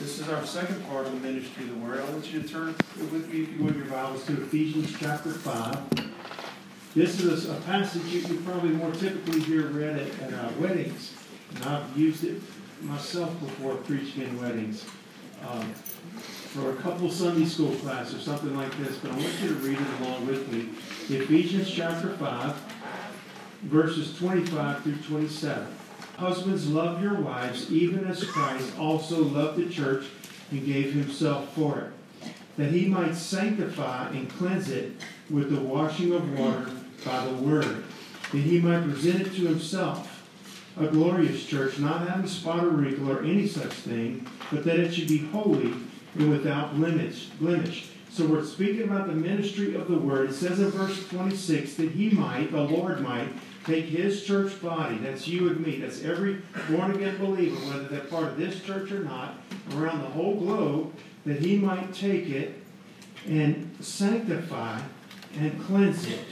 This is our second part of the ministry of the Word. I want you to turn with me, if you would, your Bibles to Ephesians chapter 5. This is a passage you, you probably more typically hear read at, at weddings. And I've used it myself before preaching in weddings. Um, for a couple Sunday school class or something like this, but I want you to read it along with me. Ephesians chapter 5, verses 25 through 27. Husbands, love your wives, even as Christ also loved the church and gave himself for it, that he might sanctify and cleanse it with the washing of water by the word, that he might present it to himself, a glorious church, not having spot or wrinkle or any such thing, but that it should be holy and without blemish. blemish. So we're speaking about the ministry of the word. It says in verse 26 that he might, the Lord might, take his church body, that's you and me, that's every born again believer, whether they're part of this church or not, around the whole globe, that he might take it and sanctify and cleanse it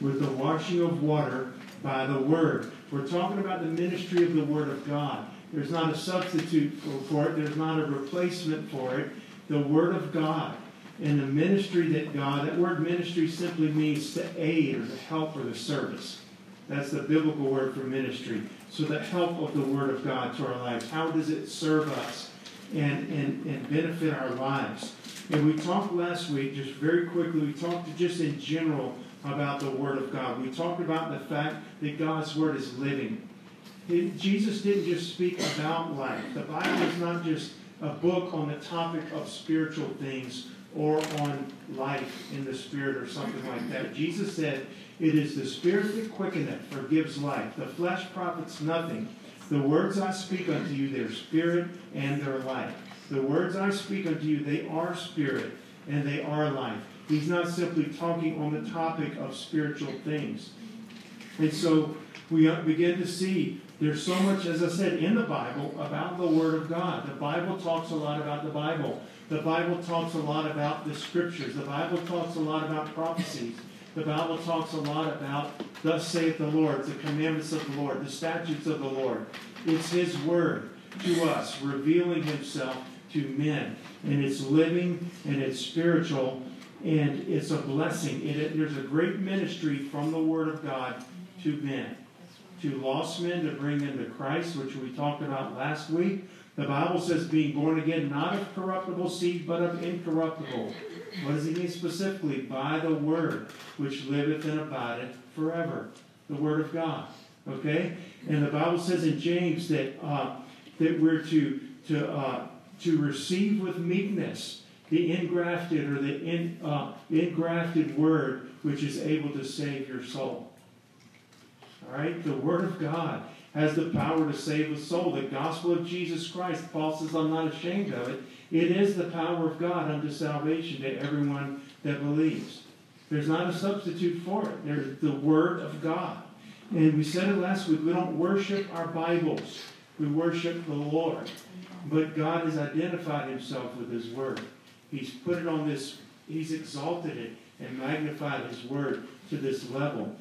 with the washing of water by the word. We're talking about the ministry of the word of God. There's not a substitute for it, there's not a replacement for it. The word of God and the ministry that God, that word ministry simply means to aid or to help or to service. That's the biblical word for ministry. So the help of the Word of God to our lives. How does it serve us and, and, and benefit our lives? And we talked last week, just very quickly, we talked just in general about the Word of God. We talked about the fact that God's Word is living. It, Jesus didn't just speak about life. The Bible is not just a book on the topic of spiritual things or on life in the Spirit or something like that. Jesus said it is the Spirit that quickeneth, forgives life. The flesh profits nothing. The words I speak unto you, they're spirit and they're life. The words I speak unto you, they are spirit and they are life. He's not simply talking on the topic of spiritual things. And so we begin to see there's so much, as I said, in the Bible about the Word of God. The Bible talks a lot about the Bible. The Bible talks a lot about the Scriptures. The Bible talks a lot about prophecies. The Bible talks a lot about, thus saith the Lord, the commandments of the Lord, the statutes of the Lord. It's His Word to us, revealing Himself to men. And it's living and it's spiritual and it's a blessing. It, it, there's a great ministry from the Word of God to men, to lost men to bring them to Christ, which we talked about last week. The Bible says being born again, not of corruptible seed, but of incorruptible what does he mean specifically? By the word which liveth and abideth forever. The word of God. Okay? And the Bible says in James that uh, that we're to to uh, to receive with meekness the ingrafted or the in, uh, ingrafted word which is able to save your soul. All right? The word of God has the power to save a soul. The gospel of Jesus Christ, Paul says, I'm not ashamed of it. It is the power of God unto salvation to everyone that believes. There's not a substitute for it. There's the Word of God. And we said it last week we don't worship our Bibles, we worship the Lord. But God has identified Himself with His Word. He's put it on this, He's exalted it and magnified His Word to this level.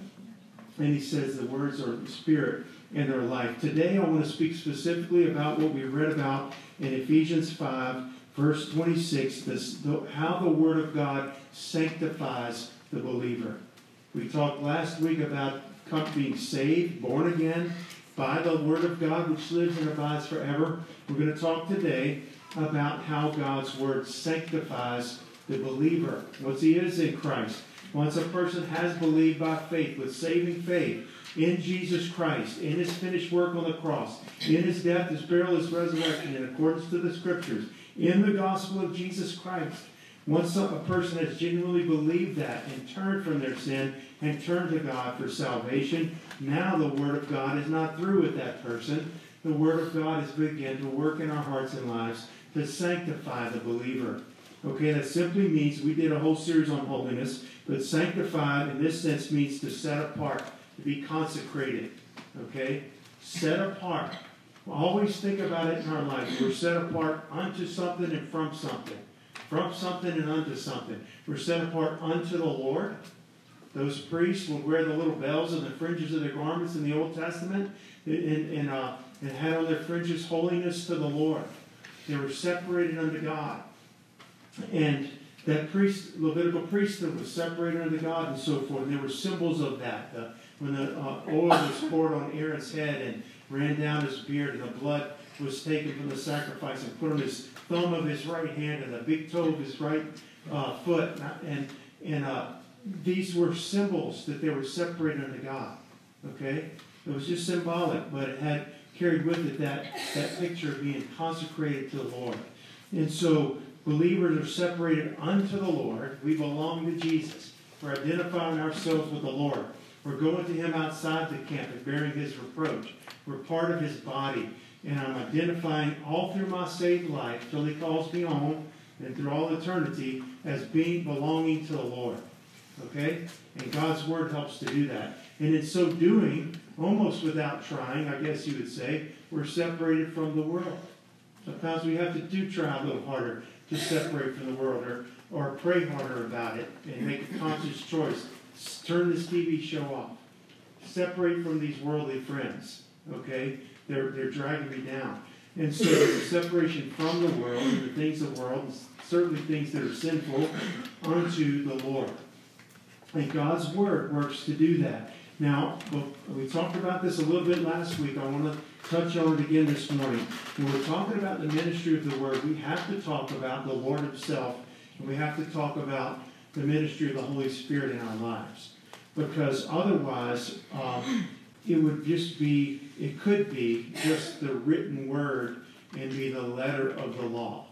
And He says the words are the spirit and their life. Today I want to speak specifically about what we read about in Ephesians 5 verse 26, this, the, how the Word of God sanctifies the believer. We talked last week about being saved, born again by the Word of God, which lives and abides forever. We're going to talk today about how God's Word sanctifies the believer. Once he is in Christ, once a person has believed by faith, with saving faith, in Jesus Christ, in his finished work on the cross, in his death, his burial, his resurrection, in accordance to the scriptures, in the gospel of Jesus Christ. Once a person has genuinely believed that and turned from their sin and turned to God for salvation, now the Word of God is not through with that person. The Word of God has begun to work in our hearts and lives to sanctify the believer. Okay, that simply means we did a whole series on holiness, but sanctified in this sense means to set apart, be consecrated. Okay? Set apart. Always think about it in our lives. We're set apart unto something and from something. From something and unto something. We're set apart unto the Lord. Those priests would wear the little bells and the fringes of their garments in the Old Testament and, and, uh, and had on their fringes holiness to the Lord. They were separated unto God. And that priest, Levitical priesthood was separated unto God and so forth. And there were symbols of that. The, when the uh, oil was poured on Aaron's head and ran down his beard, and the blood was taken from the sacrifice and put on his thumb of his right hand and the big toe of his right uh, foot. And, and uh, these were symbols that they were separated unto God. Okay? It was just symbolic, but it had carried with it that, that picture of being consecrated to the Lord. And so believers are separated unto the Lord. We belong to Jesus. We're identifying ourselves with the Lord. We're going to Him outside the camp and bearing His reproach. We're part of His body. And I'm identifying all through my saved life till He calls me home and through all eternity as being belonging to the Lord. Okay? And God's Word helps to do that. And in so doing, almost without trying, I guess you would say, we're separated from the world. Sometimes we have to do try a little harder to separate from the world or, or pray harder about it and make a conscious choice. Turn this TV show off. Separate from these worldly friends. Okay? They're, they're dragging me down. And so separation from the world and the things of the world, certainly things that are sinful, unto the Lord. And God's Word works to do that. Now, we talked about this a little bit last week. I want to touch on it again this morning. When we're talking about the ministry of the Word, we have to talk about the Lord Himself, and we have to talk about the ministry of the Holy Spirit in our lives. Because otherwise, um, it would just be, it could be just the written Word and be the letter of the law,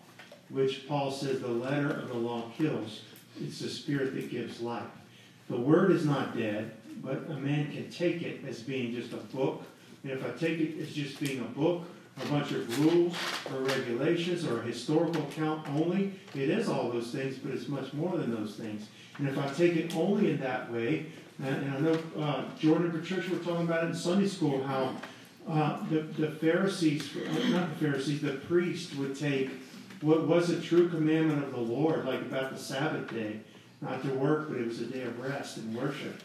which Paul says the letter of the law kills. It's the Spirit that gives life. The Word is not dead, but a man can take it as being just a book. And if I take it as just being a book, a bunch of rules or regulations or a historical account only, it is all those things, but it's much more than those things. And if I take it only in that way, and, I know uh, Jordan and Patricia were talking about it in Sunday school, how uh, the, the Pharisees, not the Pharisees, the priests would take what was a true commandment of the Lord, like about the Sabbath day, not to work, but it was a day of rest and worship.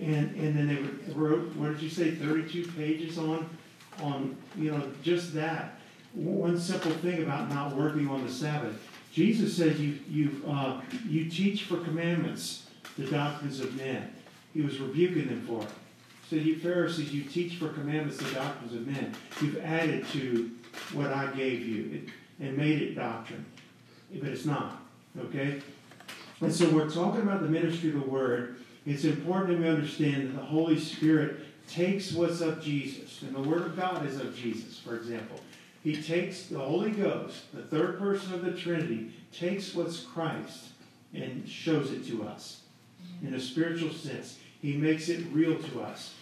And, and then they wrote, what did you say, 32 pages on, on, you know, just that. One simple thing about not working on the Sabbath. Jesus said you, you, uh, you teach for commandments the doctrines of men. He was rebuking them for it. So you Pharisees, you teach for commandments the doctrines of men. You've added to what I gave you and made it doctrine. But it's not. Okay? And so we're talking about the ministry of the word. It's important that we understand that the Holy Spirit takes what's of Jesus. And the Word of God is of Jesus, for example. He takes the Holy Ghost, the third person of the Trinity, takes what's Christ and shows it to us in a spiritual sense. He makes it real to us.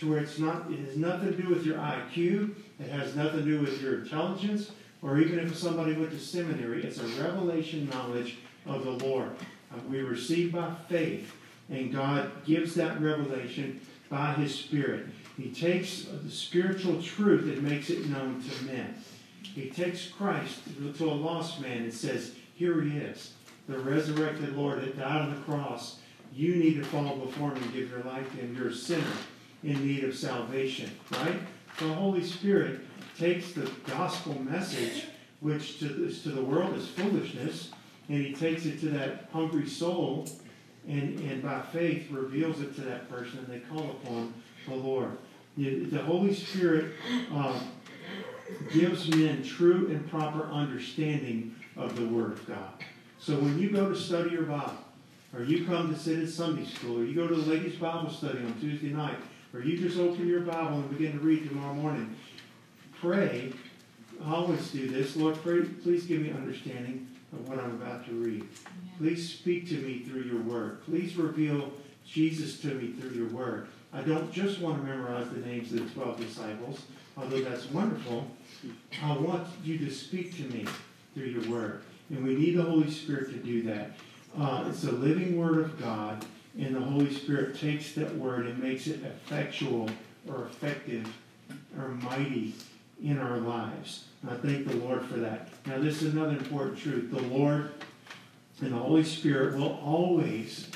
To where it's not, it has nothing to do with your IQ, it has nothing to do with your intelligence, or even if somebody went to seminary, it's a revelation knowledge of the Lord. Uh, we receive by faith, and God gives that revelation by His Spirit. He takes the spiritual truth and makes it known to men. He takes Christ to a lost man and says, Here he is, the resurrected Lord that died on the cross. You need to fall before him and give your life to him. You're a sinner in need of salvation, right? The Holy Spirit takes the gospel message, which to, to the world is foolishness, and he takes it to that hungry soul and, and by faith reveals it to that person and they call upon the Lord. The, Holy Spirit uh, gives men true and proper understanding of the Word of God. So when you go to study your Bible, or you come to sit in Sunday school, or you go to the ladies' Bible study on Tuesday night, or you just open your Bible and begin to read tomorrow morning, pray. I always do this. Lord, pray, please give me understanding of what I'm about to read. Please speak to me through your word. Please reveal Jesus to me through your word. I don't just want to memorize the names of the 12 disciples, although that's wonderful. I want you to speak to me through your word. And we need the Holy Spirit to do that. Uh, it's the living word of God, and the Holy Spirit takes that word and makes it effectual or effective or mighty in our lives. I thank the Lord for that. Now, this is another important truth. The Lord and the Holy Spirit will always,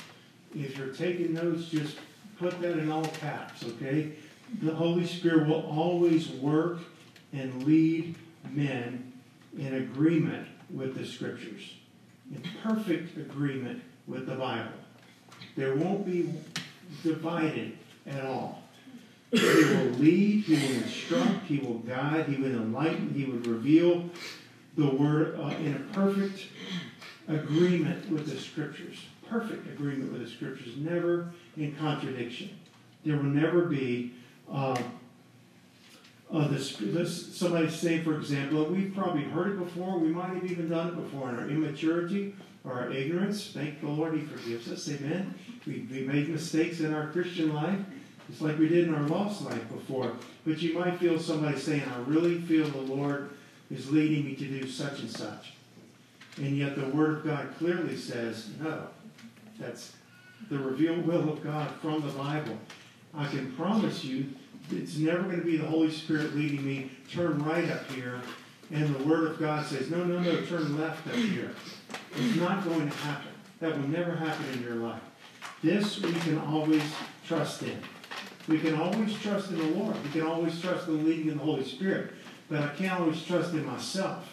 if you're taking notes, just put that in all caps, okay? The Holy Spirit will always work and lead men in agreement with the Scriptures, in perfect agreement with the Bible. There won't be divided at all. He will lead, he will instruct, he will guide, he will enlighten, he will reveal the Word uh, in a perfect agreement with the Scriptures. Perfect agreement with the Scriptures, never in contradiction. There will never be. Uh, uh, this, this, somebody say, for example, we've probably heard it before, we might have even done it before in our immaturity or our ignorance. Thank the Lord, He forgives us. Amen. We, we made mistakes in our Christian life, just like we did in our lost life before. But you might feel somebody saying, I really feel the Lord is leading me to do such and such. And yet the Word of God clearly says, no. That's the revealed will of God from the Bible. I can promise you it's never going to be the Holy Spirit leading me, turn right up here, and the Word of God says, no, no, no, turn left up here. It's not going to happen. That will never happen in your life. This we can always trust in. We can always trust in the Lord. We can always trust in the leading of the Holy Spirit. But I can't always trust in myself.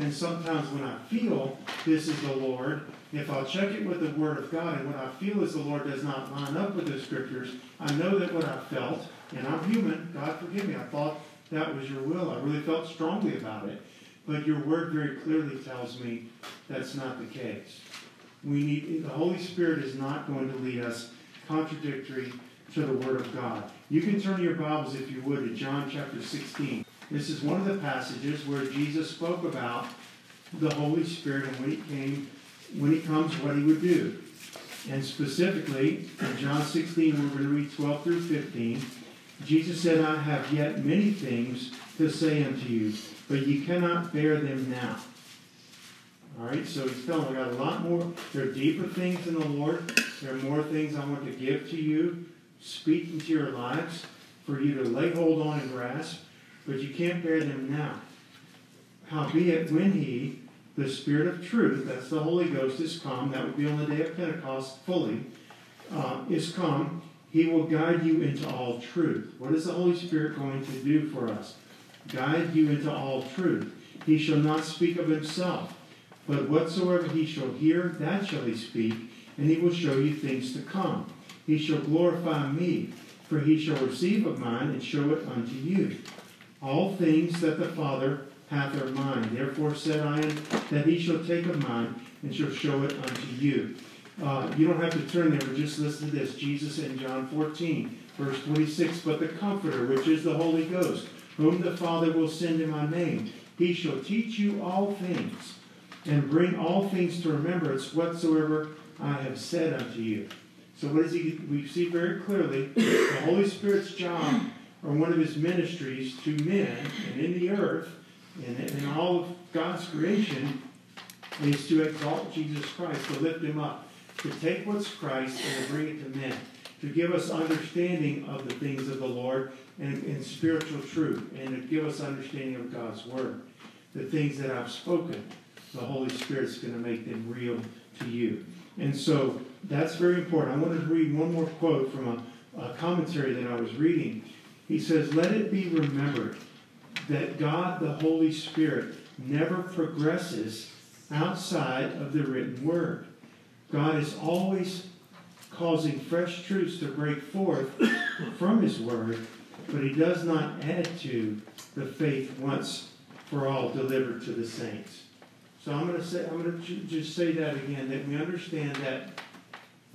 And sometimes when I feel this is the Lord, if I'll check it with the Word of God and what I feel is the Lord does not line up with the Scriptures, I know that what I felt and I'm human. God forgive me. I thought that was your will. I really felt strongly about it. But your word very clearly tells me that's not the case. We need the Holy Spirit is not going to lead us contradictory to the Word of God. You can turn your Bibles, if you would, to John chapter 16. This is one of the passages where Jesus spoke about the Holy Spirit and when he came, when he comes, what he would do. And specifically, in John 16, we're going to read 12 through 15. Jesus said, I have yet many things to say unto you, but ye cannot bear them now. All right, so he's telling, I got a lot more. There are deeper things in the Lord. There are more things I want to give to you, speak into your lives, for you to lay hold on and grasp, but you can't bear them now. Howbeit, when he, the Spirit of truth, that's the Holy Ghost, is come, that would be on the day of Pentecost fully, uh, is come, he will guide you into all truth. What is the Holy Spirit going to do for us? Guide you into all truth. He shall not speak of himself, but whatsoever he shall hear, that shall he speak, and he will show you things to come. He shall glorify me, for he shall receive of mine and show it unto you. All things that the Father hath mine. Therefore said I that he shall take of mine and shall show it unto you. Uh, you don't have to turn there, but just listen to this. Jesus in John 14, verse 26. But the Comforter, which is the Holy Ghost, whom the Father will send in my name, he shall teach you all things and bring all things to remembrance whatsoever I have said unto you. So what is he? We see very clearly the Holy Spirit's job or one of his ministries to men and in the earth and in all of God's creation is to exalt Jesus Christ, to lift him up to take what's Christ and to bring it to men, to give us understanding of the things of the Lord and, and spiritual truth, and to give us understanding of God's Word. The things that I've spoken, the Holy Spirit's going to make them real to you. And so that's very important. I wanted to read one more quote from a, a commentary that I was reading. He says, Let it be remembered that God, the Holy Spirit, never progresses outside of the written word. God is always causing fresh truths to break forth from His Word, but He does not add to the faith once for all delivered to the saints. So I'm going to say, I'm going to just say that again, that we understand that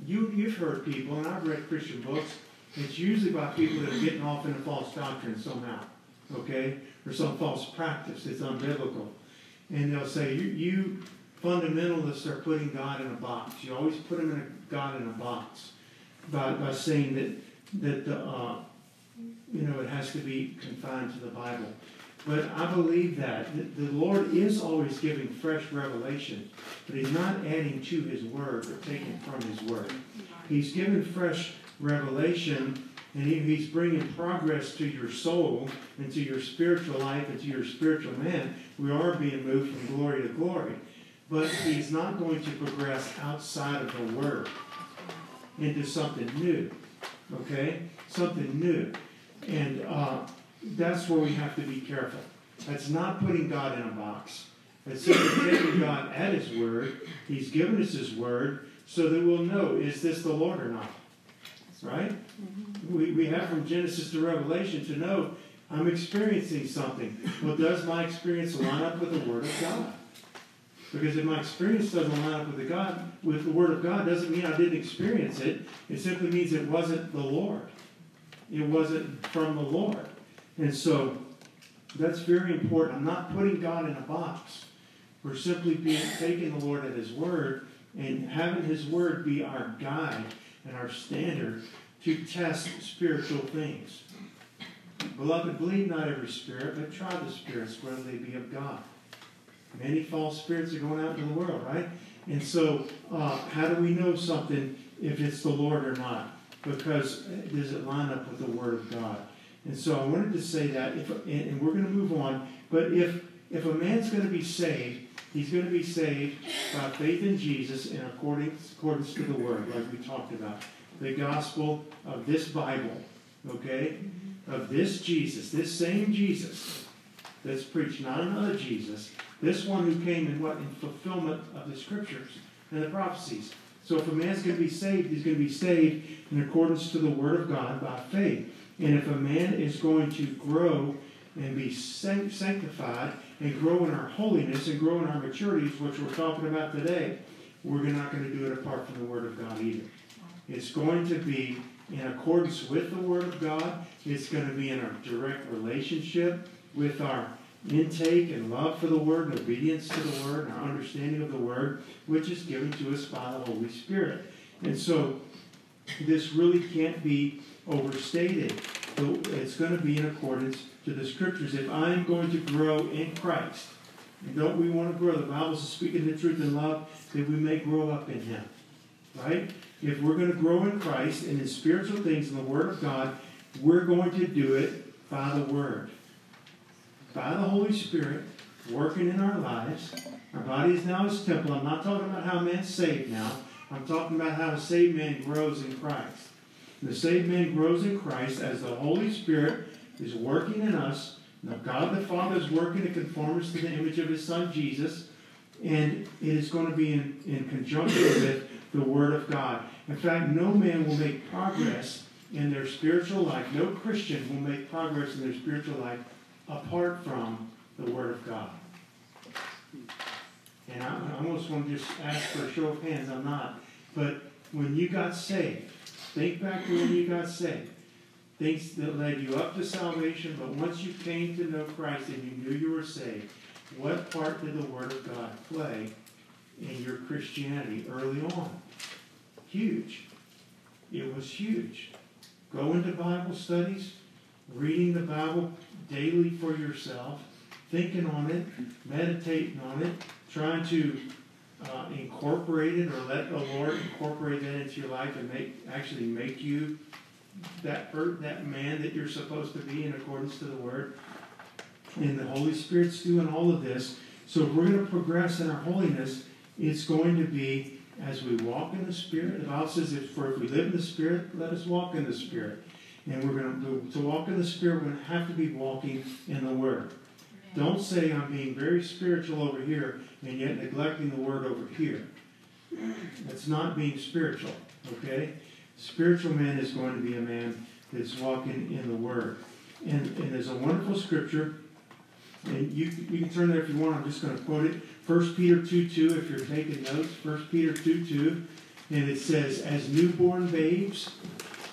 you, you've heard people, and I've read Christian books, it's usually about people that are getting off into false doctrine somehow, okay? Or some false practice that's unbiblical. And they'll say, you, you fundamentalists are putting God in a box. You always put him in a, God in a box by, by saying that that the, uh, you know it has to be confined to the Bible. But I believe that the Lord is always giving fresh revelation, but He's not adding to His Word or taking from His Word. He's giving fresh revelation, and He's bringing progress to your soul and to your spiritual life and to your spiritual man. We are being moved from glory to glory but he's not going to progress outside of the Word into something new. Okay? Something new. And uh, that's where we have to be careful. That's not putting God in a box. It's simply taking God at His word. He's given us His word so that we'll know is this the Lord or not. Right? Mm-hmm. We, we have from Genesis to Revelation to know I'm experiencing something. Well, does my experience line up with the Word of God? Because if my experience doesn't line up with the God, with the Word of God, doesn't mean I didn't experience it. It simply means it wasn't the Lord. It wasn't from the Lord. And so that's very important. I'm not putting God in a box. We're simply being, taking the Lord at His word and having His word be our guide and our standard to test spiritual things. Beloved, believe not every spirit, but try the spirits, whether they be of God. Many false spirits are going out into the world, right? And so, uh, how do we know something if it's the Lord or not? Because does it line up with the Word of God? And so I wanted to say that, if, and we're going to move on, but if, if a man's going to be saved, he's going to be saved by faith in Jesus in accordance, accordance to the Word, like we talked about. The gospel of this Bible, okay? Of this Jesus, this same Jesus that's preached, not another Jesus, this one who came in what? In fulfillment of the scriptures and the prophecies. So if a man's going to be saved, he's going to be saved in accordance to the Word of God by faith. And if a man is going to grow and be sanctified and grow in our holiness and grow in our maturities, which we're talking about today, we're not going to do it apart from the Word of God either. It's going to be in accordance with the Word of God. It's going to be in our direct relationship with our intake and love for the Word and obedience to the Word and our understanding of the Word, which is given to us by the Holy Spirit. And so this really can't be overstated. It's going to be in accordance to the scriptures. If I'm going to grow in Christ, and don't we want to grow? The Bible is speaking the truth in love that we may grow up in Him. Right? If we're going to grow in Christ and in spiritual things in the Word of God, we're going to do it by the Word. By the Holy Spirit working in our lives. Our body is now His temple. I'm not talking about how man's saved now. I'm talking about how a saved man grows in Christ. The saved man grows in Christ as the Holy Spirit is working in us. Now, God the Father is working to conform us to the image of His Son Jesus, and it is going to be in, in conjunction with the Word of God. In fact, no man will make progress in their spiritual life, no Christian will make progress in their spiritual life apart from the Word of God. And I, I almost want to just ask for a show of hands. I'm not. But when you got saved, Think back to when you got saved. Things that led you up to salvation, but once you came to know Christ and you knew you were saved, what part did the Word of God play in your Christianity early on? Huge. It was huge. Go into Bible studies, reading the Bible daily for yourself, thinking on it, meditating on it, trying to uh, incorporate it or let the Lord incorporate that into your life and make actually make you that that man that you're supposed to be in accordance to the Word. And the Holy Spirit's doing all of this. So if we're going to progress in our holiness, it's going to be as we walk in the Spirit. The Bible says, if, for if we live in the Spirit, let us walk in the Spirit. And we're going to, to walk in the Spirit, we're going to have to be walking in the Word. Don't say I'm being very spiritual over here and yet neglecting the word over here. That's not being spiritual, okay? Spiritual man is going to be a man that's walking in the word. And, and there's a wonderful scripture, and you, you can turn there if you want. I'm just going to quote it. 1 Peter 2 2, if you're taking notes, 1 Peter 2 2. And it says, As newborn babes,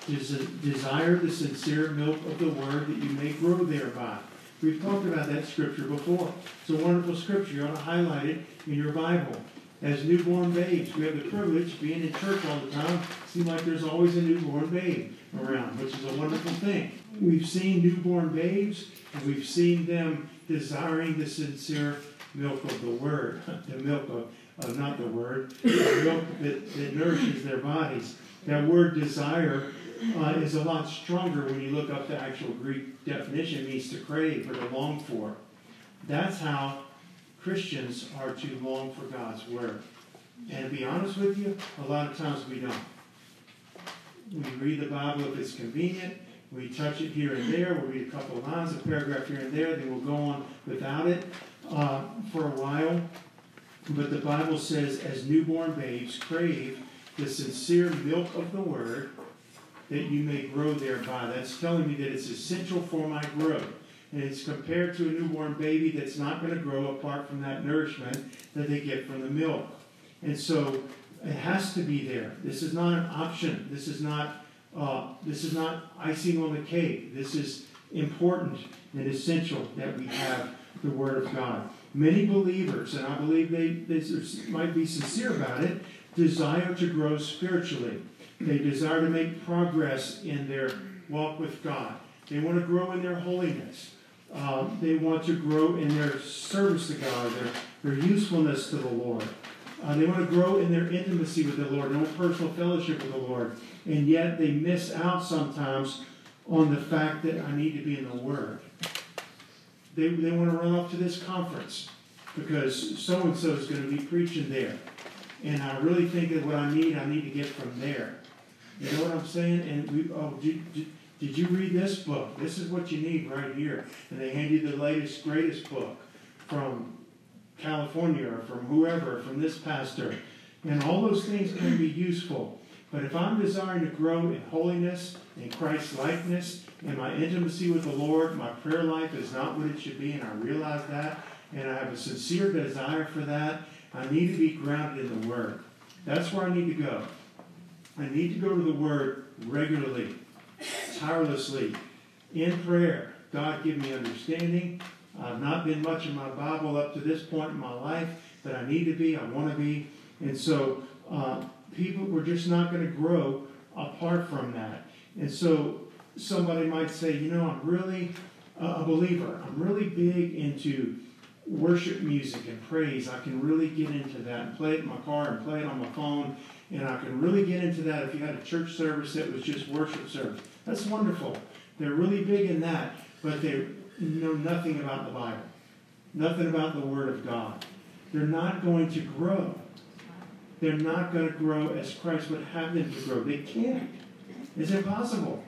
desire the sincere milk of the word that you may grow thereby. We've talked about that scripture before. It's a wonderful scripture. You ought to highlight it in your Bible. As newborn babes, we have the privilege of being in church all the time. Seems like there's always a newborn babe around, which is a wonderful thing. We've seen newborn babes, and we've seen them desiring the sincere milk of the Word, the milk of, of not the Word, the milk that, that nourishes their bodies. That word desire uh, is a lot stronger when you look up the actual Greek definition. It means to crave or to long for. That's how Christians are to long for God's Word. And to be honest with you, a lot of times we don't. We read the Bible if it's convenient. We touch it here and there. We read a couple of lines, a paragraph here and there. Then we'll go on without it uh, for a while. But the Bible says, as newborn babes, crave the sincere milk of the word that you may grow thereby. That's telling me that it's essential for my growth. And it's compared to a newborn baby that's not going to grow apart from that nourishment that they get from the milk. And so it has to be there. This is not an option. This is not uh, this is not icing on the cake. This is important and essential that we have the Word of God. Many believers, and I believe they, they might be sincere about it, desire to grow spiritually. They desire to make progress in their walk with God. They want to grow in their holiness. Uh, they want to grow in their service to God, their, their usefulness to the Lord. Uh, they want to grow in their intimacy with the Lord, their own personal fellowship with the Lord. And yet they miss out sometimes on the fact that I need to be in the Word. They, they want to run off to this conference because so and so is going to be preaching there. And I really think that what I need, I need to get from there. You know what I'm saying? And we, oh, did, did, did you read this book? This is what you need right here. And they hand you the latest, greatest book from California or from whoever, from this pastor. And all those things can be useful. But if I'm desiring to grow in holiness, in Christ's likeness, in my intimacy with the Lord, my prayer life is not what it should be, and I realize that, and I have a sincere desire for that, I need to be grounded in the Word. That's where I need to go. I need to go to the Word regularly, tirelessly, in prayer. God, give me understanding. I've not been much in my Bible up to this point in my life, but I need to be, I want to be. And so uh, people, we're just not going to grow apart from that. And so somebody might say, you know, I'm really a believer. I'm really big into worship music and praise. I can really get into that and play it in my car and play it on my phone. And I can really get into that if you had a church service that was just worship service. That's wonderful. They're really big in that, but they know nothing about the Bible, nothing about the Word of God. They're not going to grow. They're not going to grow as Christ would have them to grow. They can't. It's impossible.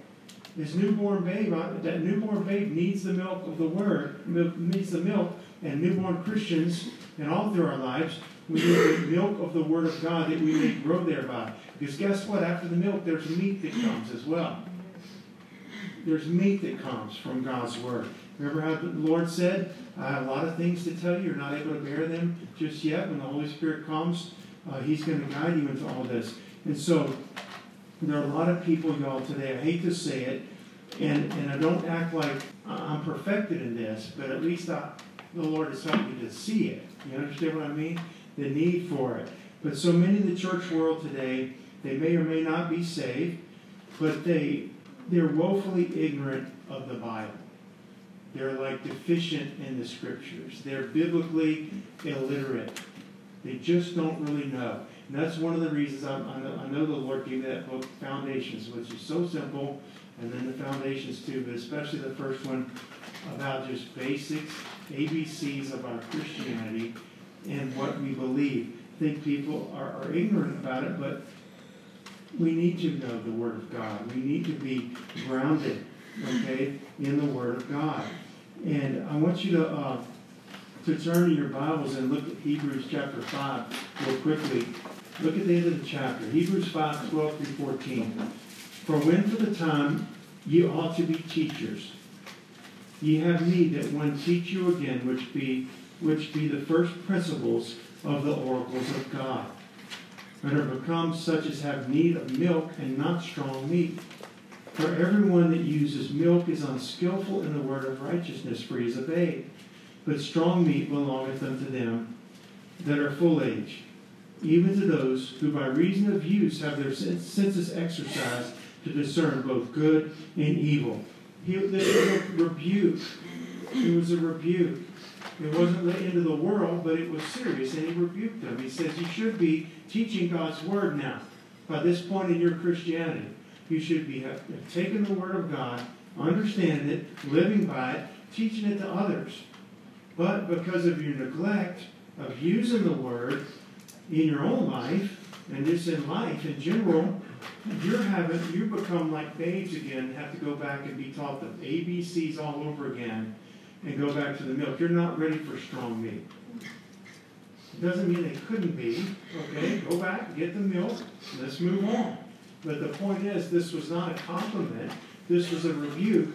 This newborn babe, uh, that newborn babe needs the milk of the Word, needs the milk, and newborn Christians, and all through our lives, we need the milk of the Word of God that we may grow thereby. Because guess what? After the milk, there's meat that comes as well. There's meat that comes from God's Word. Remember how the Lord said, I have a lot of things to tell you. You're not able to bear them just yet. When the Holy Spirit comes, uh, He's going to guide you into all this. And so, there are a lot of people, y'all, today, I hate to say it, and, and I don't act like I'm perfected in this, but at least I, the Lord has helped me to see it. You understand what I mean? The need for it. But so many in the church world today, they may or may not be saved, but they they're woefully ignorant of the Bible. They're like deficient in the scriptures. They're biblically illiterate. They just don't really know. And that's one of the reasons I, I, know, I know the Lord gave me that book, Foundations, which is so simple, and then the Foundations too, but especially the first one about just basics, ABCs of our Christianity and what we believe. I think people are, are ignorant about it, but we need to know the Word of God. We need to be grounded, okay, in the Word of God. And I want you to uh, to turn to your Bibles and look at Hebrews chapter 5 real quickly. Look at the end of the chapter. Hebrews 5, 12 through 14. For when for the time ye ought to be teachers, ye have need that one teach you again, which be which be the first principles of the oracles of God but are become such as have need of milk and not strong meat. For everyone that uses milk is unskillful in the word of righteousness, for he is a babe. But strong meat belongeth unto them that are full age, even to those who by reason of use have their senses exercised to discern both good and evil. He, this was a rebuke. It was a rebuke. It wasn't the end of the world, but it was serious, and he rebuked them. He says, You should be teaching God's word now. By this point in your Christianity, you should be have, taken the word of God, understanding it, living by it, teaching it to others. But because of your neglect of using the word in your own life, and just in life in general, you're having you become like babes again, have to go back and be taught the ABCs all over again and go back to the milk. You're not ready for strong meat. It Doesn't mean they couldn't be. Okay, go back, get the milk, let's move on. But the point is, this was not a compliment, this was a rebuke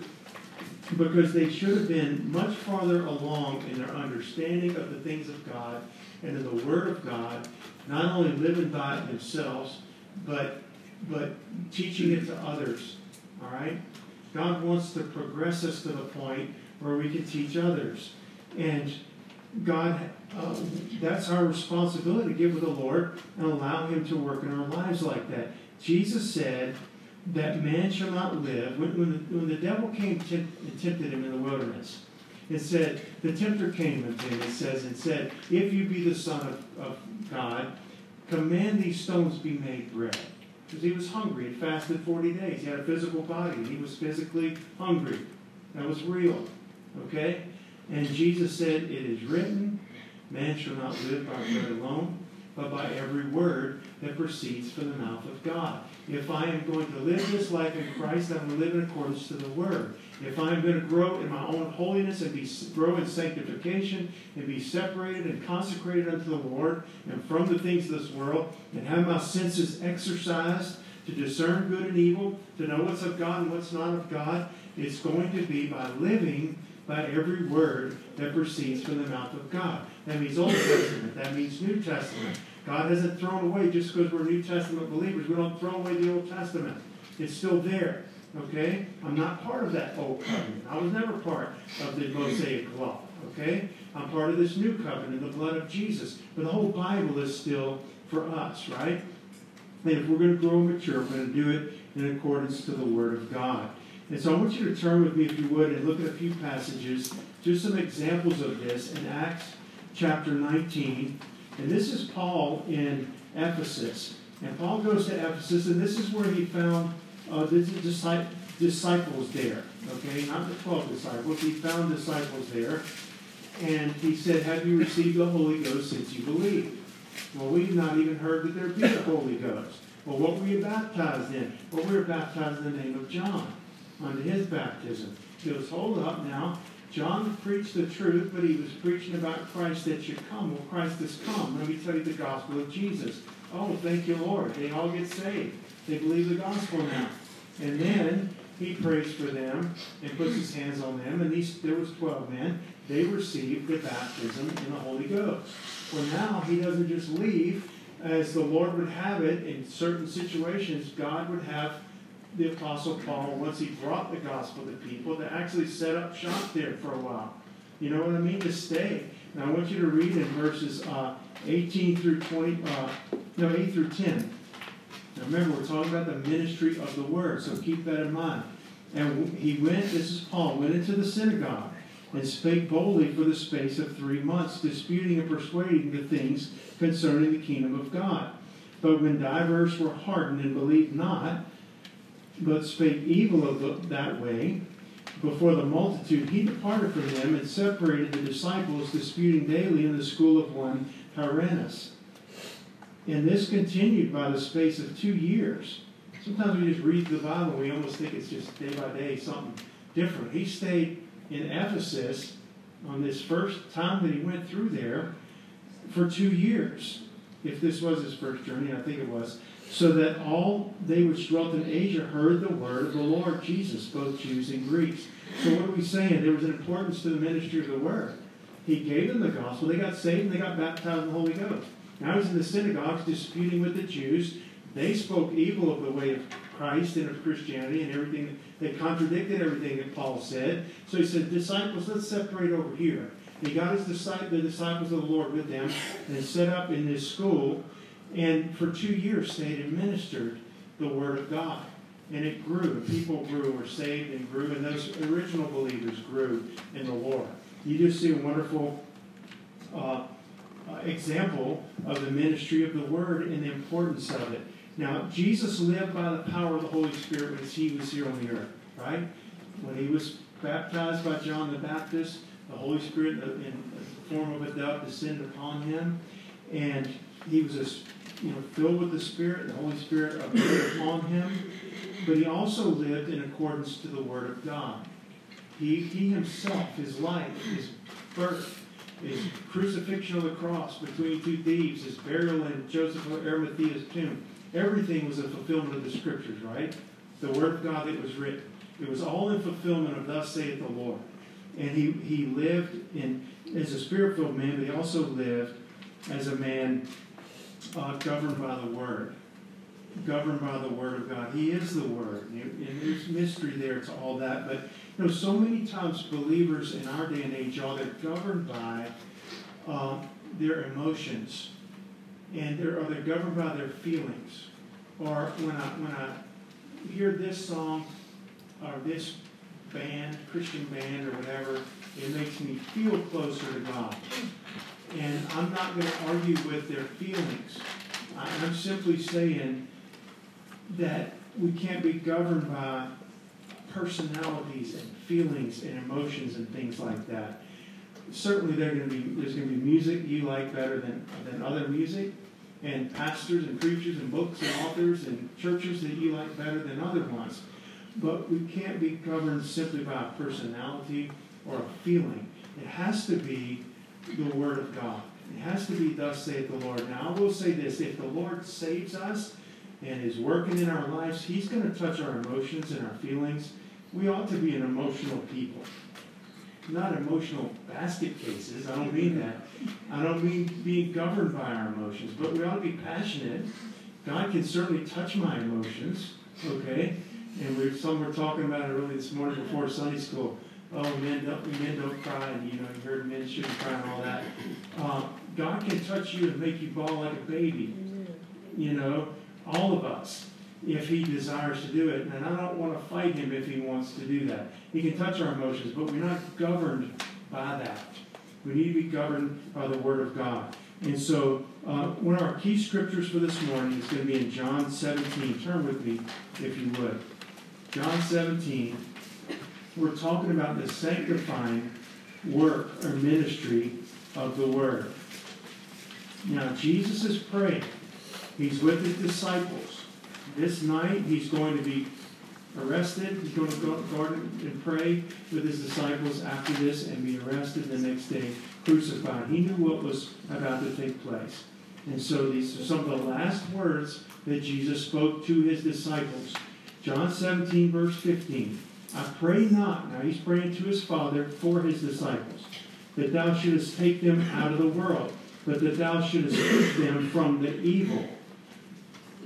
because they should have been much farther along in their understanding of the things of God and in the Word of God, not only living by it themselves, but but teaching it to others. All right? God wants to progress us to the point where we can teach others. And God, uh, that's our responsibility to get with the Lord and allow Him to work in our lives like that. Jesus said that man shall not live. When, when, the, when the devil came and tempted him in the wilderness, it said, the tempter came unto him, it says, and said, If you be the Son of, of God, command these stones be made bread. Because he was hungry. He fasted 40 days. He had a physical body. He was physically hungry. That was real. Okay? And Jesus said, It is written, man shall not live by bread alone, but by every word that proceeds from the mouth of God. If I am going to live this life in Christ, I'm going to live in accordance to the Word. If I'm going to grow in my own holiness and be grow in sanctification and be separated and consecrated unto the Lord and from the things of this world and have my senses exercised to discern good and evil, to know what's of God and what's not of God, it's going to be by living by every word that proceeds from the mouth of God. That means Old Testament. That means New Testament. God hasn't thrown away just because we're New Testament believers. We don't throw away the Old Testament. It's still there. Okay? I'm not part of that old covenant. I was never part of the Mosaic law. Okay? I'm part of this new covenant the blood of Jesus. But the whole Bible is still for us, right? And if we're going to grow and mature, we're going to do it in accordance to the Word of God. And so I want you to turn with me, if you would, and look at a few passages, just some examples of this in Acts chapter 19. And this is Paul in Ephesus. And Paul goes to Ephesus, and this is where he found uh, the disciples there. Okay, not the 12 disciples. He found disciples there. And he said, Have you received the Holy Ghost since you believed? Well, we've not even heard that there be a Holy Ghost. Well, what were you baptized in? Well, we were baptized in the name of John unto his baptism. He goes, hold up now. John preached the truth, but he was preaching about Christ that should come. Well, Christ has come. Let me tell you the gospel of Jesus. Oh, thank you, Lord. They all get saved. They believe the gospel now. And then he prays for them and puts his hands on them. And these there was 12 men. They received the baptism in the Holy Ghost. Well, now he doesn't just leave as the Lord would have it in certain situations. God would have the Apostle Paul, once he brought the gospel to people, to actually set up shop there for a while. You know what I mean? To stay. Now I want you to read in verses uh, 18 through 20, uh, no, 8 through 10. Now remember, we're talking about the ministry of the word, so keep that in mind. And he went, this is Paul, went into the synagogue and spake boldly for the space of three months, disputing and persuading the things concerning the kingdom of God. But when divers were hardened and believed not, but spake evil of the, that way before the multitude, he departed from them and separated the disciples, disputing daily in the school of one Tyrannus. And this continued by the space of two years. Sometimes we just read the Bible, we almost think it's just day by day something different. He stayed in Ephesus on this first time that he went through there for two years. If this was his first journey, I think it was so that all they which dwelt in Asia heard the word of the Lord Jesus, both Jews and Greeks. So what are we saying? There was an importance to the ministry of the word. He gave them the gospel. They got saved and they got baptized in the Holy Ghost. Now he's in the synagogues disputing with the Jews. They spoke evil of the way of Christ and of Christianity and everything. They contradicted everything that Paul said. So he said, disciples, let's separate over here. He got his disciples, the disciples of the Lord with them and set up in this school and for two years they and ministered the Word of God. And it grew. People grew, were saved and grew, and those original believers grew in the Lord. You just see a wonderful uh, uh, example of the ministry of the Word and the importance of it. Now, Jesus lived by the power of the Holy Spirit when he was here on the earth, right? When he was baptized by John the Baptist, the Holy Spirit in the form of a dove descended upon him, and he was a you know, filled with the Spirit, the Holy Spirit appeared upon him, but he also lived in accordance to the Word of God. He, he himself, his life, his birth, his crucifixion on the cross between two thieves, his burial in Joseph of Arimathea's tomb. Everything was a fulfillment of the scriptures, right? The word of God that was written. It was all in fulfillment of thus saith the Lord. And he, he lived in as a spirit-filled man, but he also lived as a man uh, governed by the word. Governed by the word of God. He is the word. And there's mystery there to all that. But you know, so many times believers in our day and age, y'all, they're governed by uh, their emotions. And they're, or they're governed by their feelings. Or when I when I hear this song or this band, Christian band or whatever, it makes me feel closer to God. And I'm not going to argue with their feelings. I'm simply saying that we can't be governed by personalities and feelings and emotions and things like that. Certainly, going to be, there's going to be music you like better than, than other music, and pastors and preachers and books and authors and churches that you like better than other ones. But we can't be governed simply by a personality or a feeling. It has to be the Word of God. It has to be, Thus saith the Lord. Now, I will say this if the Lord saves us and is working in our lives, He's going to touch our emotions and our feelings. We ought to be an emotional people. Not emotional basket cases. I don't mean that. I don't mean being governed by our emotions, but we ought to be passionate. God can certainly touch my emotions, okay? And we some were talking about it early this morning before Sunday school. Oh, men don't, men don't cry, and you know, you heard men shouldn't cry and all that. Uh, God can touch you and make you bawl like a baby. You know, all of us, if He desires to do it. And I don't want to fight Him if He wants to do that. He can touch our emotions, but we're not governed by that. We need to be governed by the Word of God. And so, uh, one of our key scriptures for this morning is going to be in John 17. Turn with me, if you would. John 17, we're talking about the sanctifying work or ministry of the Word. Now, Jesus is praying. He's with his disciples. This night, he's going to be arrested. He's going to go to the garden and pray with his disciples after this and be arrested the next day, crucified. He knew what was about to take place. And so these are some of the last words that Jesus spoke to his disciples. John 17, verse 15. I pray not, now he's praying to his Father for his disciples, that thou shouldest take them out of the world, but that thou shouldest keep them from the evil.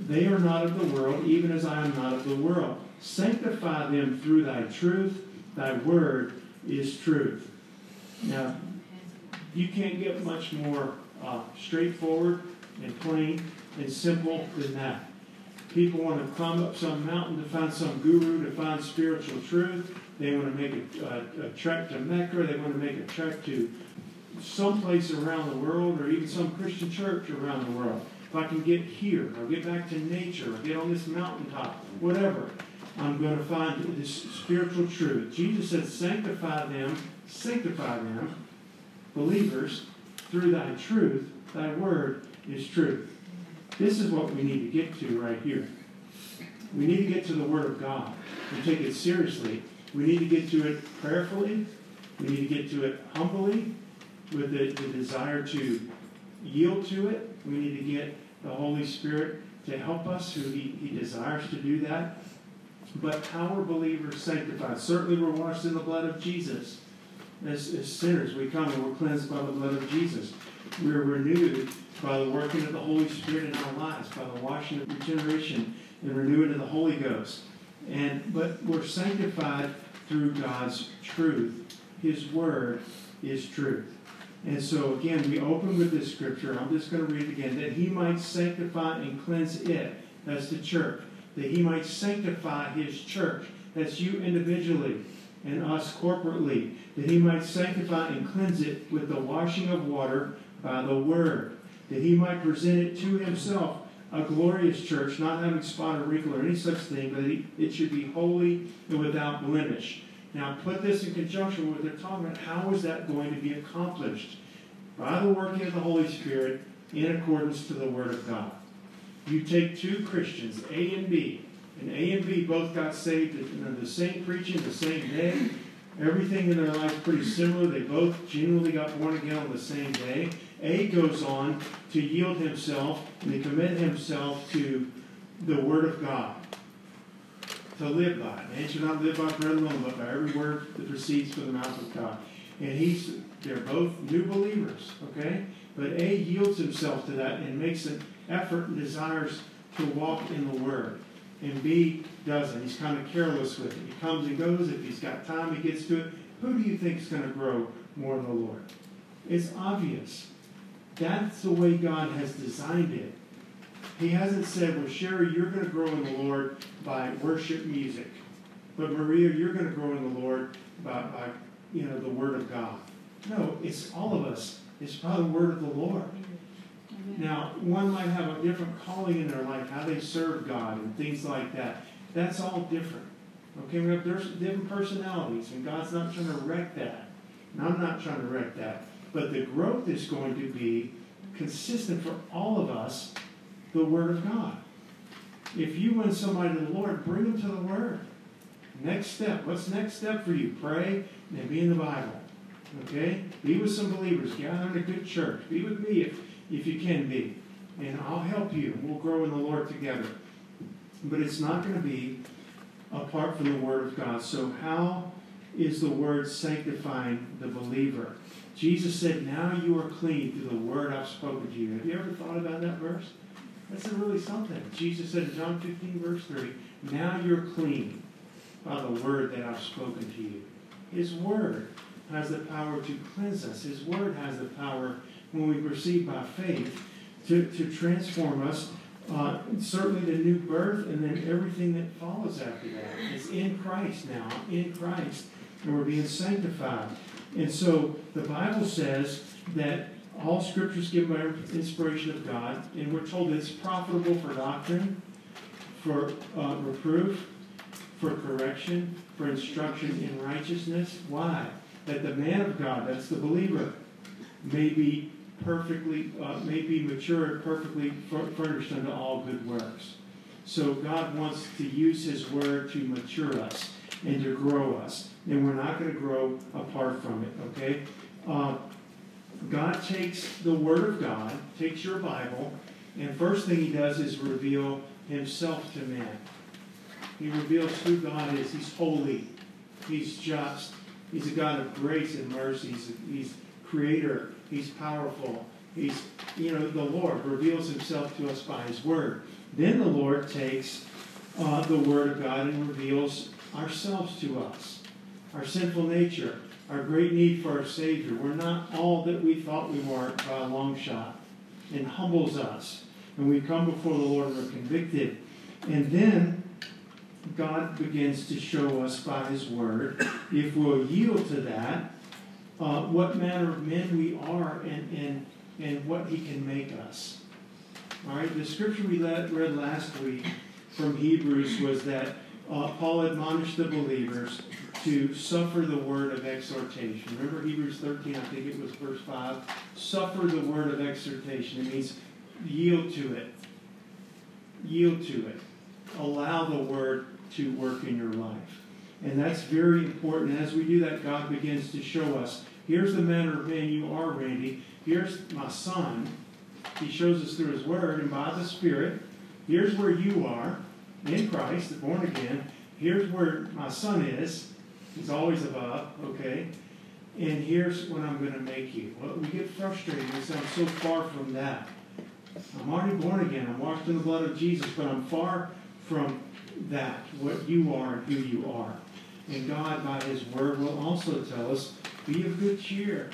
They are not of the world, even as I am not of the world. Sanctify them through thy truth. Thy word is truth. Now, you can't get much more uh, straightforward and plain and simple than that. People want to climb up some mountain to find some guru to find spiritual truth. They want to make a, a, a trek to Mecca. They want to make a trek to some place around the world or even some Christian church around the world. If I can get here, or get back to nature, or get on this mountaintop, whatever, I'm going to find this spiritual truth. Jesus said, sanctify them, sanctify them, believers, through thy truth. Thy word is truth. This is what we need to get to right here. We need to get to the Word of God and take it seriously. We need to get to it prayerfully. We need to get to it humbly with the, the desire to yield to it. We need to get the Holy Spirit to help us, who he, he desires to do that. But how are believers sanctified? Certainly, we're washed in the blood of Jesus. As, as sinners, we come and we're cleansed by the blood of Jesus. We're renewed by the working of the Holy Spirit in our lives, by the washing of regeneration and renewing of the Holy Ghost. And but we're sanctified through God's truth. His word is truth. And so again, we open with this scripture. I'm just going to read it again. That he might sanctify and cleanse it. That's the church. That he might sanctify his church. That's you individually and us corporately. That he might sanctify and cleanse it with the washing of water by the word that he might present it to himself a glorious church, not having spot or wrinkle or any such thing, but it should be holy and without blemish. Now, put this in conjunction with what they're talking about. How is that going to be accomplished? By the working of the Holy Spirit in accordance to the Word of God. You take two Christians, A and B, and A and B both got saved in the same preaching, the same day, Everything in their life pretty similar. They both genuinely got born again on the same day. A goes on to yield himself and to commit himself to the Word of God. To live by. Man should not live by bread alone, but by every word that proceeds from the mouth of God. And he's they're both new believers, okay? But A yields himself to that and makes an effort and desires to walk in the Word. And B doesn't. He's kind of careless with it. He comes and goes. If he's got time, he gets to it. Who do you think is going to grow more in the Lord? It's obvious. That's the way God has designed it. He hasn't said, well, Sherry, you're going to grow in the Lord by worship music. But Maria, you're going to grow in the Lord by, by you know, the Word of God. No, it's all of us. It's by the Word of the Lord. Now, one might have a different calling in their life, how they serve God and things like that. That's all different. Okay, we have different personalities, and God's not trying to wreck that. And I'm not trying to wreck that. But the growth is going to be consistent for all of us, the Word of God. If you win somebody to the Lord, bring them to the Word. Next step. What's next step for you? Pray and be in the Bible. Okay? Be with some believers. Gather in a good church. Be with me if, if you can be. And I'll help you. We'll grow in the Lord together. But it's not going to be apart from the Word of God. So, how is the Word sanctifying the believer? Jesus said, Now you are clean through the Word I've spoken to you. Have you ever thought about that verse? That's really something. Jesus said in John 15, verse 3, Now you're clean by the Word that I've spoken to you. His Word has the power to cleanse us. His Word has the power, when we receive by faith, to, to transform us. Uh, certainly the new birth and then everything that follows after that. It's in Christ now, in Christ, and we're being sanctified. And so the Bible says that all scripture is given by inspiration of God, and we're told it's profitable for doctrine, for uh, reproof, for correction, for instruction in righteousness. Why? that the man of God, that's the believer, may be perfectly, uh, may be mature and perfectly furnished unto all good works. So God wants to use His Word to mature us and to grow us. And we're not going to grow apart from it, okay? Uh, God takes the Word of God, takes your Bible, and first thing He does is reveal Himself to man. He reveals who God is. He's holy. He's just. He's a God of grace and mercy. He's, he's creator. He's powerful. He's, you know, the Lord reveals himself to us by his word. Then the Lord takes uh, the word of God and reveals ourselves to us, our sinful nature, our great need for our Savior. We're not all that we thought we were by a long shot, and humbles us. And we come before the Lord and we're convicted. And then God begins to show us by His Word, if we'll yield to that, uh, what manner of men we are and, and, and what He can make us. All right, the scripture we read last week from Hebrews was that uh, Paul admonished the believers to suffer the word of exhortation. Remember Hebrews 13, I think it was verse 5? Suffer the word of exhortation. It means yield to it. Yield to it. Allow the word to work in your life. And that's very important. As we do that, God begins to show us here's the manner of man you are, Randy. Here's my son. He shows us through his word and by the Spirit. Here's where you are in Christ, born again. Here's where my son is. He's always above, okay? And here's what I'm going to make you. Well, we get frustrated say, I'm so far from that. I'm already born again. I'm washed in the blood of Jesus, but I'm far from that, what you are and who you are. And God, by His Word, will also tell us be of good cheer.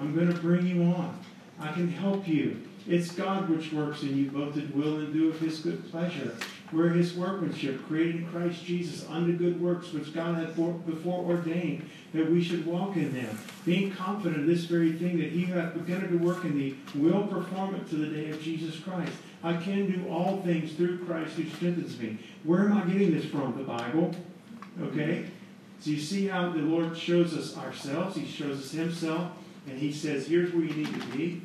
I'm going to bring you on. I can help you. It's God which works in you both to will and do of His good pleasure. We're His workmanship, created in Christ Jesus unto good works, which God had before ordained that we should walk in them, being confident of this very thing that He hath begun to work in thee will perform it to the day of Jesus Christ. I can do all things through Christ who strengthens me. Where am I getting this from? The Bible. Okay? So you see how the Lord shows us ourselves, He shows us Himself, and He says, Here's where you need to be.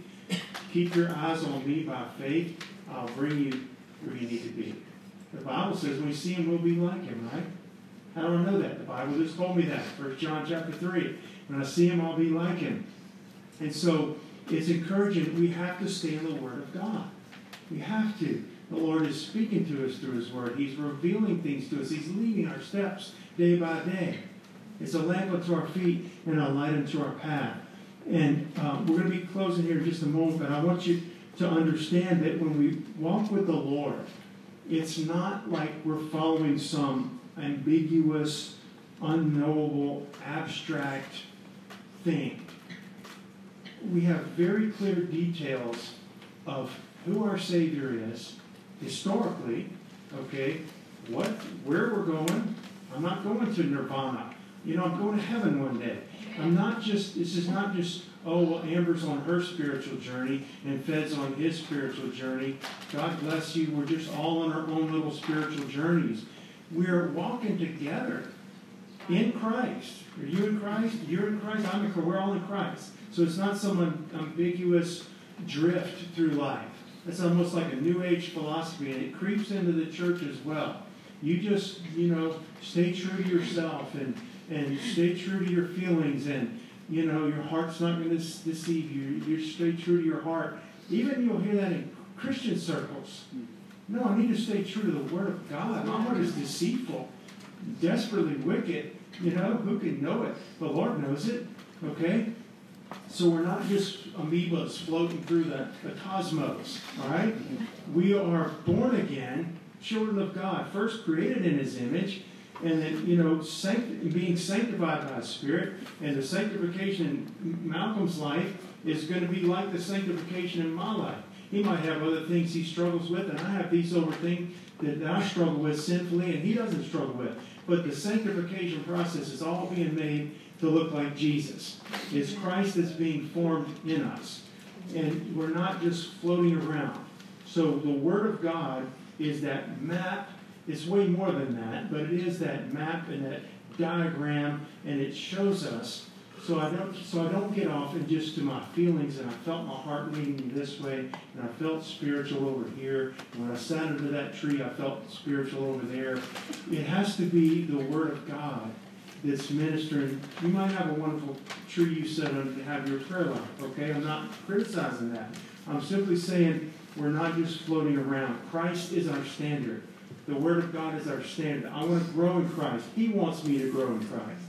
Keep your eyes on me by faith. I'll bring you where you need to be. The Bible says when we see Him, we'll be like Him, right? How do I know that? The Bible just told me that. First John chapter 3. When I see him, I'll be like him. And so it's encouraging. We have to stay in the Word of God. We have to. The Lord is speaking to us through His Word. He's revealing things to us. He's leading our steps day by day. It's a lamp unto our feet and a light unto our path. And uh, we're going to be closing here in just a moment, but I want you to understand that when we walk with the Lord, it's not like we're following some ambiguous, unknowable, abstract thing. We have very clear details of who our Savior is, historically, okay, what, where we're going. I'm not going to nirvana. You know, I'm going to heaven one day. I'm not just, this is not just, oh, well, Amber's on her spiritual journey and Fed's on his spiritual journey. God bless you. We're just all on our own little spiritual journeys. We're walking together in Christ. Are you in Christ? You're in Christ. I'm in Christ. We're all in Christ. So it's not some ambiguous drift through life. It's almost like a New Age philosophy, and it creeps into the church as well. You just, you know, stay true to yourself and, and stay true to your feelings, and, you know, your heart's not going to deceive you. You stay true to your heart. Even you'll hear that in Christian circles. No, I need to stay true to the Word of God. My heart is deceitful, desperately wicked. You know, who can know it? The Lord knows it. Okay? So we're not just amoebas floating through the, the cosmos, all right? We are born again, children of God, first created in His image, and then, you know, sanct- being sanctified by Spirit. And the sanctification in Malcolm's life is going to be like the sanctification in my life. He might have other things he struggles with, and I have these other things that I struggle with sinfully, and he doesn't struggle with. But the sanctification process is all being made to look like Jesus. It's Christ that's being formed in us. And we're not just floating around. So the Word of God is that map. It's way more than that, but it is that map and that diagram, and it shows us. So I don't so I don't get off and just to my feelings, and I felt my heart leading this way, and I felt spiritual over here. And when I sat under that tree, I felt spiritual over there. It has to be the Word of God that's ministering. You might have a wonderful tree you set under to have your prayer life, okay? I'm not criticizing that. I'm simply saying we're not just floating around. Christ is our standard. The Word of God is our standard. I want to grow in Christ. He wants me to grow in Christ.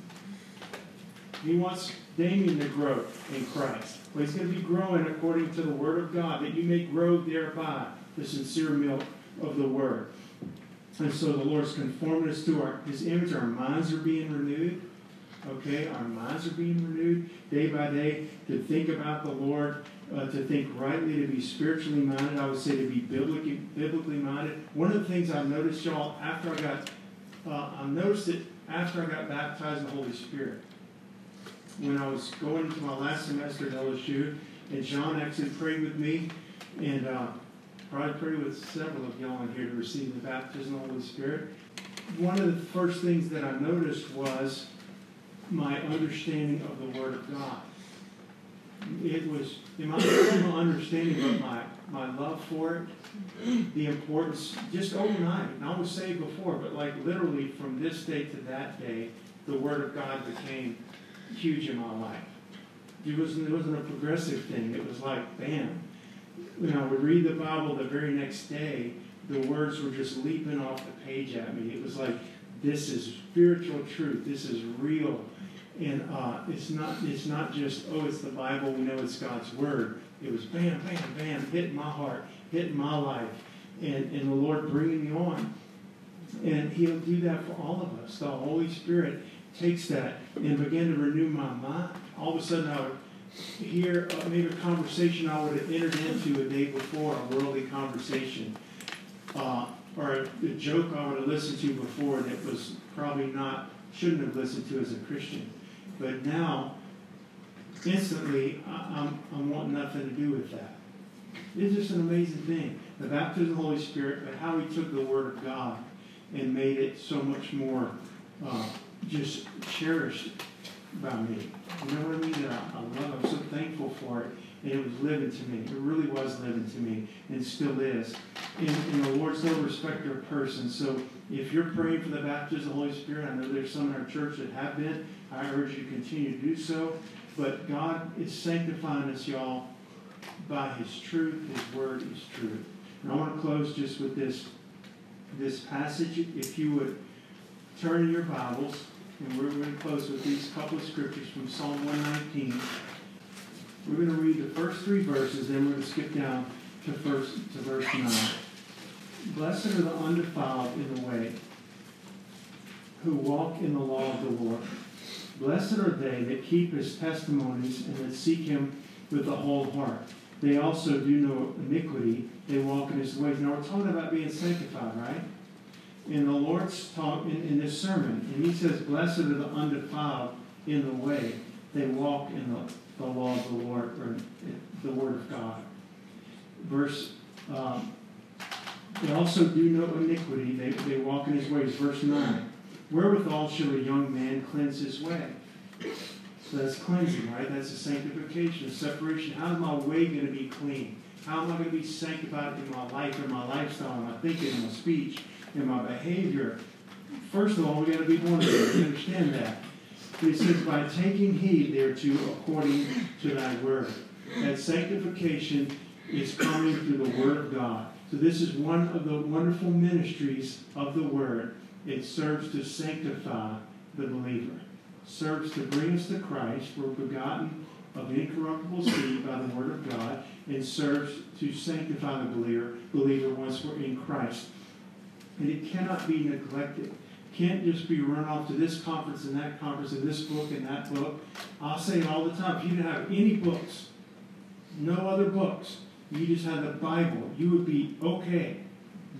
He wants Damien to grow in Christ. But he's going to be growing according to the Word of God, that you may grow thereby the sincere milk of the Word. And so the Lord's conforming us to our, His image. Our minds are being renewed. Okay, our minds are being renewed day by day to think about the Lord, uh, to think rightly, to be spiritually minded. I would say to be biblically, biblically minded. One of the things I noticed, y'all, after I got, uh, I noticed it after I got baptized in the Holy Spirit. When I was going into my last semester at LSU, and John actually prayed with me, and uh, probably prayed with several of y'all in here to receive the baptism of the Holy Spirit. One of the first things that I noticed was my understanding of the Word of God. It was in my understanding, but my, my love for it, the importance, just overnight. And I was saved before, but like literally from this day to that day, the Word of God became huge in my life. It wasn't, it wasn't a progressive thing. It was like, bam. When I would read the Bible the very next day, the words were just leaping off the page at me. It was like, this is spiritual truth. This is real and uh, it's not it's not just oh it's the Bible we know it's God's word. It was bam bam bam hitting my heart, hitting my life, and and the Lord bringing me on, and He'll do that for all of us. The Holy Spirit takes that and begin to renew my mind. All of a sudden I would hear uh, maybe a conversation I would have entered into a day before, a worldly conversation. Uh, or a joke I would have listened to before that was probably not shouldn't have listened to as a Christian but now, instantly, I, am I'm wanting nothing to do with that. It's just an amazing thing. The baptism of the Holy Spirit, but how He took the Word of God and made it so much more uh, just cherished by me. You know what I mean? That I, I love. I'm so thankful for it. and it was living to me. It really was living to me, and still is. And, and the Lord's no respecter of persons. So if you're praying for the baptism of the Holy Spirit, I know there's some in our church that have been. I urge you to continue to do so. But God is sanctifying us, y'all, by His truth. His word is truth. And I want to close just with this, this passage. If you would turn in your Bibles, and we're going to close with these couple of scriptures from Psalm 119. We're going to read the first three verses, then we're going to skip down to, first, to verse 9. Blessed are the undefiled in the way, who walk in the law of the Lord. Blessed are they that keep his testimonies and that seek him with the whole heart. They also do no iniquity, they walk in his ways. Now we're talking about being sanctified, right? In the Lord's talk in, in this sermon, and he says, Blessed are the undefiled in the way. They walk in the, the law of the Lord, or the word of God. Verse um, they also do no iniquity. They, they walk in his ways. Verse 9. Wherewithal shall a young man cleanse his way? So that's cleansing, right? That's a sanctification, a separation. How is my way going to be clean? How am I going to be sanctified in my life, in my lifestyle, in my thinking, in my speech, in my behavior? First of all, we got to be born again. We understand that. He says, by taking heed thereto according to thy word. That sanctification is coming through the word of God. So this is one of the wonderful ministries of the Word. It serves to sanctify the believer. Serves to bring us to Christ. We're begotten of incorruptible seed by the Word of God, and serves to sanctify the believer, believer once we're in Christ. And it cannot be neglected. Can't just be run off to this conference and that conference and this book and that book. I'll say it all the time. If you didn't have any books, no other books, you just had the Bible, you would be okay.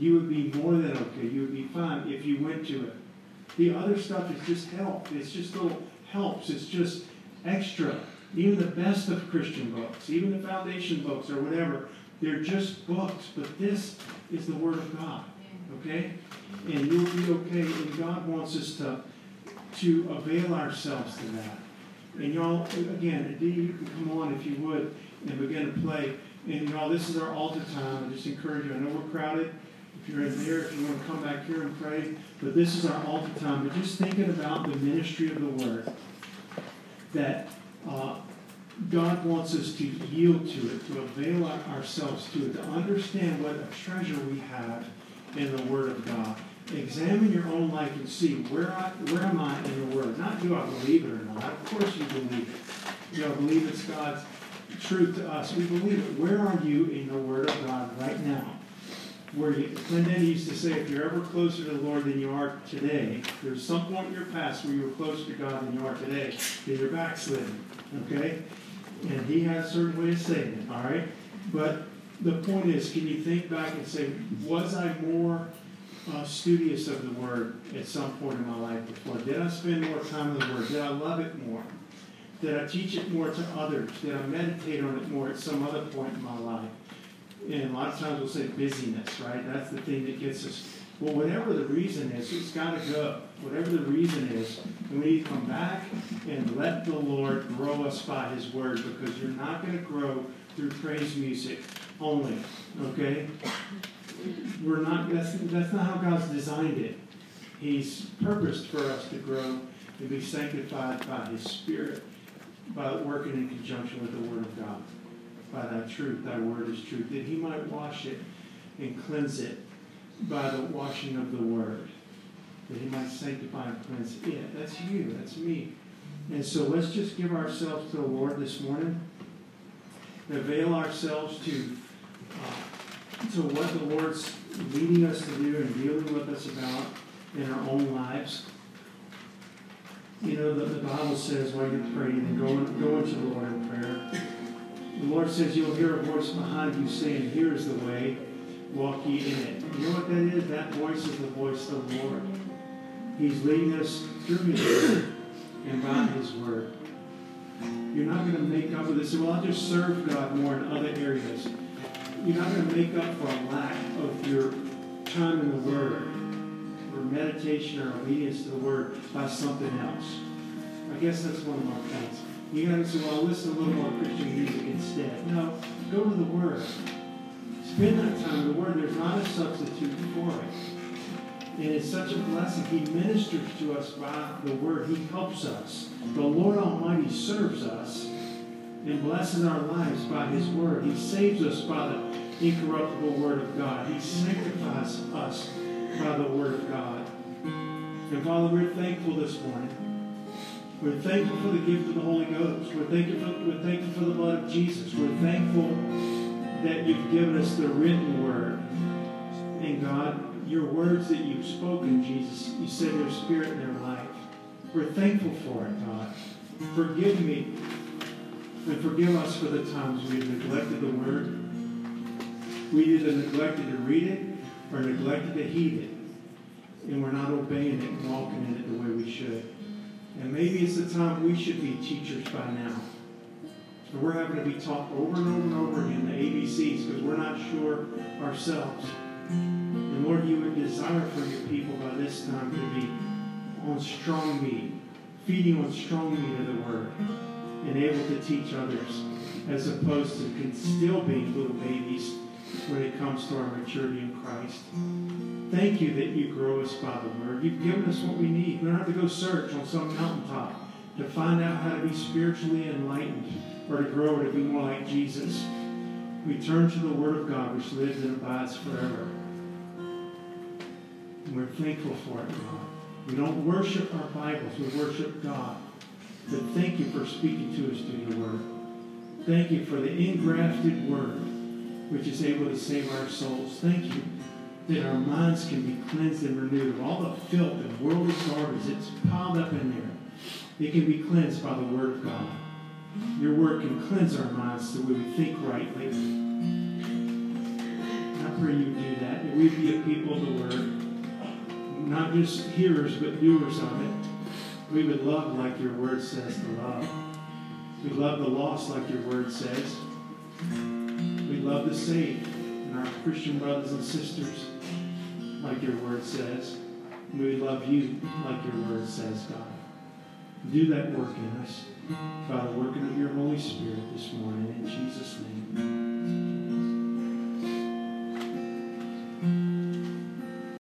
You would be more than okay. You would be fine if you went to it. The other stuff is just help. It's just little helps. It's just extra. Even the best of Christian books, even the foundation books or whatever, they're just books. But this is the Word of God. Okay? And you'll be okay. And God wants us to, to avail ourselves to that. And y'all, again, you can come on if you would and begin to play. And y'all, this is our altar time. I just encourage you. I know we're crowded. If you're in there, if you want to come back here and pray, but this is our altar time. But just thinking about the ministry of the Word, that uh, God wants us to yield to it, to avail ourselves to it, to understand what a treasure we have in the Word of God. Examine your own life and see where I, where am I in the Word. Not do I believe it or not. Of course you believe it. Do I believe it's God's truth to us. We believe it. Where are you in the Word of God right now? Where you, Clinton used to say, if you're ever closer to the Lord than you are today, there's some point in your past where you were closer to God than you are today, then you're backsliding. Okay? And he has a certain way of saying it, all right? But the point is, can you think back and say, was I more uh, studious of the Word at some point in my life before? Did I spend more time in the Word? Did I love it more? Did I teach it more to others? Did I meditate on it more at some other point in my life? And a lot of times we'll say busyness, right? That's the thing that gets us. Well, whatever the reason is, it's got to go. Whatever the reason is, we need to come back and let the Lord grow us by His Word because you're not going to grow through praise music only, okay? We're not, that's, that's not how God's designed it. He's purposed for us to grow and be sanctified by His Spirit by working in conjunction with the Word of God. By thy truth, thy word is truth, that he might wash it and cleanse it by the washing of the Word. That he might sanctify and cleanse it. That's you, that's me. And so let's just give ourselves to the Lord this morning. Avail ourselves to, uh, to what the Lord's leading us to do and dealing with us about in our own lives. You know, the, the Bible says while you're praying and going, going to the Lord in prayer, the Lord says you'll hear a voice behind you saying, Here is the way, walk ye in it. You know what that is? That voice is the voice of the Lord. He's leading us through His Word and by His Word. You're not going to make up for this. Well, I'll just serve God more in other areas. You're not going to make up for a lack of your time in the Word or meditation or obedience to the Word by something else. I guess that's one of my points. You're going to say, well, listen a little more Christian music instead. No, go to the Word. Spend that time in the Word. There's not a substitute for it. And it's such a blessing. He ministers to us by the Word. He helps us. The Lord Almighty serves us and blesses our lives by His Word. He saves us by the incorruptible Word of God. He sanctifies us by the Word of God. And Father, we're thankful this morning. We're thankful for the gift of the Holy Ghost. We're thankful for, we're thankful for the blood of Jesus. We're thankful that you've given us the written word. And God, your words that you've spoken, Jesus, you said there's spirit in their life. We're thankful for it, God. Forgive me and forgive us for the times we've neglected the word. We either neglected to read it or neglected to heed it. And we're not obeying it and walking in it the way we should. And maybe it's the time we should be teachers by now. And we're having to be taught over and over and over again the ABCs because we're not sure ourselves. And Lord, you would desire for your people by this time to be on strong meat, feeding on strong meat of the word, and able to teach others, as opposed to still being little babies when it comes to our maturity in Christ. Thank you that you grow us by the word. You've given us what we need. We don't have to go search on some mountaintop to find out how to be spiritually enlightened or to grow or to be more like Jesus. We turn to the Word of God, which lives and abides forever. And we're thankful for it, God. We don't worship our Bibles, we worship God. But thank you for speaking to us through your Word. Thank you for the engrafted Word, which is able to save our souls. Thank you that our minds can be cleansed and renewed of all the filth and worldly garbage that's piled up in there. It can be cleansed by the Word of God. Your Word can cleanse our minds so we would think rightly. I pray you do that, that we be a people of the Word, not just hearers, but doers of it. We would love like your Word says to love. We love the lost like your Word says. We love the saved and our Christian brothers and sisters like your word says. We love you like your word says, God. Do that work in us by the working of your Holy Spirit this morning in Jesus' name.